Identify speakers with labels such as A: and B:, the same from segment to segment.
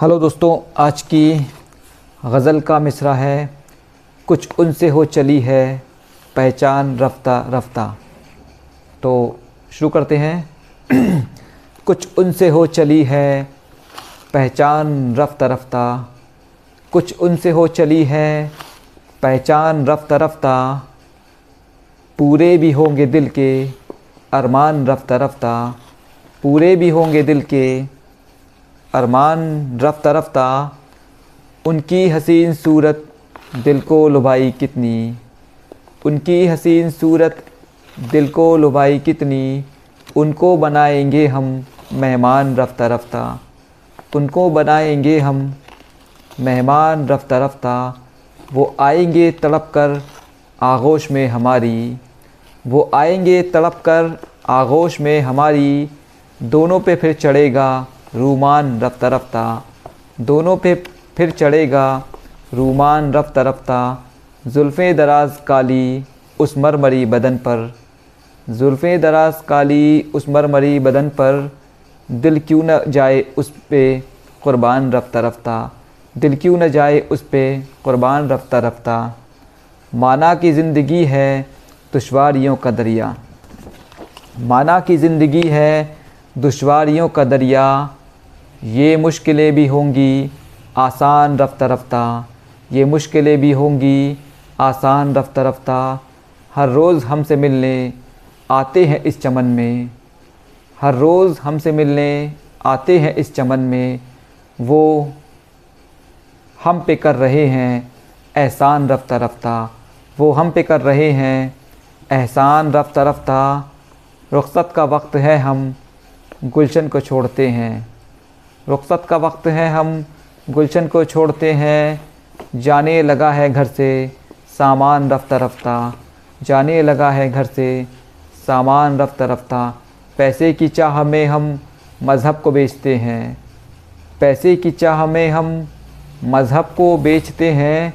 A: Hello दोस्तों, आज की गज़ल का मिसरा है। कुछ उनसे हो चली है पहचान रफ्ता रफ्ता। तो शुरू करते हैं। कुछ उनसे हो चली है पहचान रफ्ता रफ्ता। कुछ उनसे हो चली है पहचान रफ्ता रफ्ता। पूरे भी होंगे दिल के अरमान रफ्ता रफ्ता। पूरे भी होंगे दिल के अरमान रफ्ता रफ्ता उनकी हसीन सूरत दिल को लुभाई कितनी? उनकी हसीन सूरत दिल को लुभाई कितनी? उनको बनाएँगे हम मेहमान रफ्ता रफ्ता उनको बनाएँगे हम मेहमान रफ्ता रफ्ता वो आएँगे तड़प कर आगोश में हमारी। वो आएँगे तड़प कर आगोश में हमारी। दोनों पे फिर चढ़ेगा रूमान रफ्ता रफ्ता दोनों पे फिर चढ़ेगा रूमान रफ्ता रफ्ता जुल्फ़ें दराज काली उस मरमरी बदन पर। जुल्फ़ें दराज काली उस मरमरी बदन पर। दिल क्यों न जाए उस पे क़ुरबान रफ्ता रफ्ता दिल क्यों न जाए उस पे क़ुरबान रफ्ता रफ्ता माना की ज़िंदगी है दुशवारियों का दरिया। माना की ज़िंदगी है दुशवारियों का दरिया। ये मुश्किलें भी होंगी, आसान रफ्ता रफ्ता ये मुश्किलें भी होंगी, आसान रफ्ता रफ्ता हर रोज़ हमसे मिलने आते हैं इस चमन में। हर रोज़ हमसे मिलने आते हैं इस चमन में। वो हम पे कर रहे हैं एहसान रफ्ता रफ्ता वो हम पे कर रहे हैं एहसान रफ्ता रफ्ता रुख्सत का वक्त है हम, गुलशन को छोड़ते हैं। रुख्सत का वक्त है, हम गुलशन को छोड़ते हैं। जाने लगा है घर से सामान रफ्ता रफ्ता। जाने लगा है घर से सामान रफ्ता रफ्ता। पैसे की चाह में हम मज़हब को बेचते हैं। पैसे की चाह में हम मज़हब को बेचते हैं।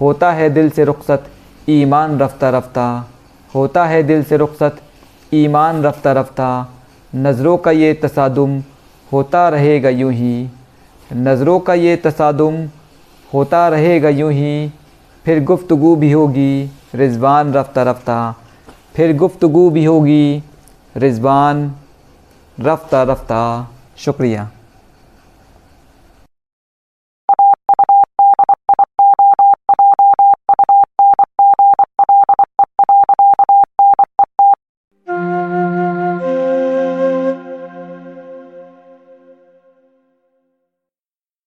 A: होता है दिल से रुख्सत, ईमान रफ्ता रफ्ता। होता है दिल से रुख्सत, ईमान रफ्ता रफ्ता। नज़रों का ये तसादुम होता रहेगा यूँ ही। नज़रों का ये तसादुम होता रहेगा यूँ ही। फिर गुफ्तगु भी होगी, रिजवान रफ्ता रफ्ता। फिर गुफ्तगु भी होगी, रिजवान रफ्ता रफ्ता। शुक्रिया।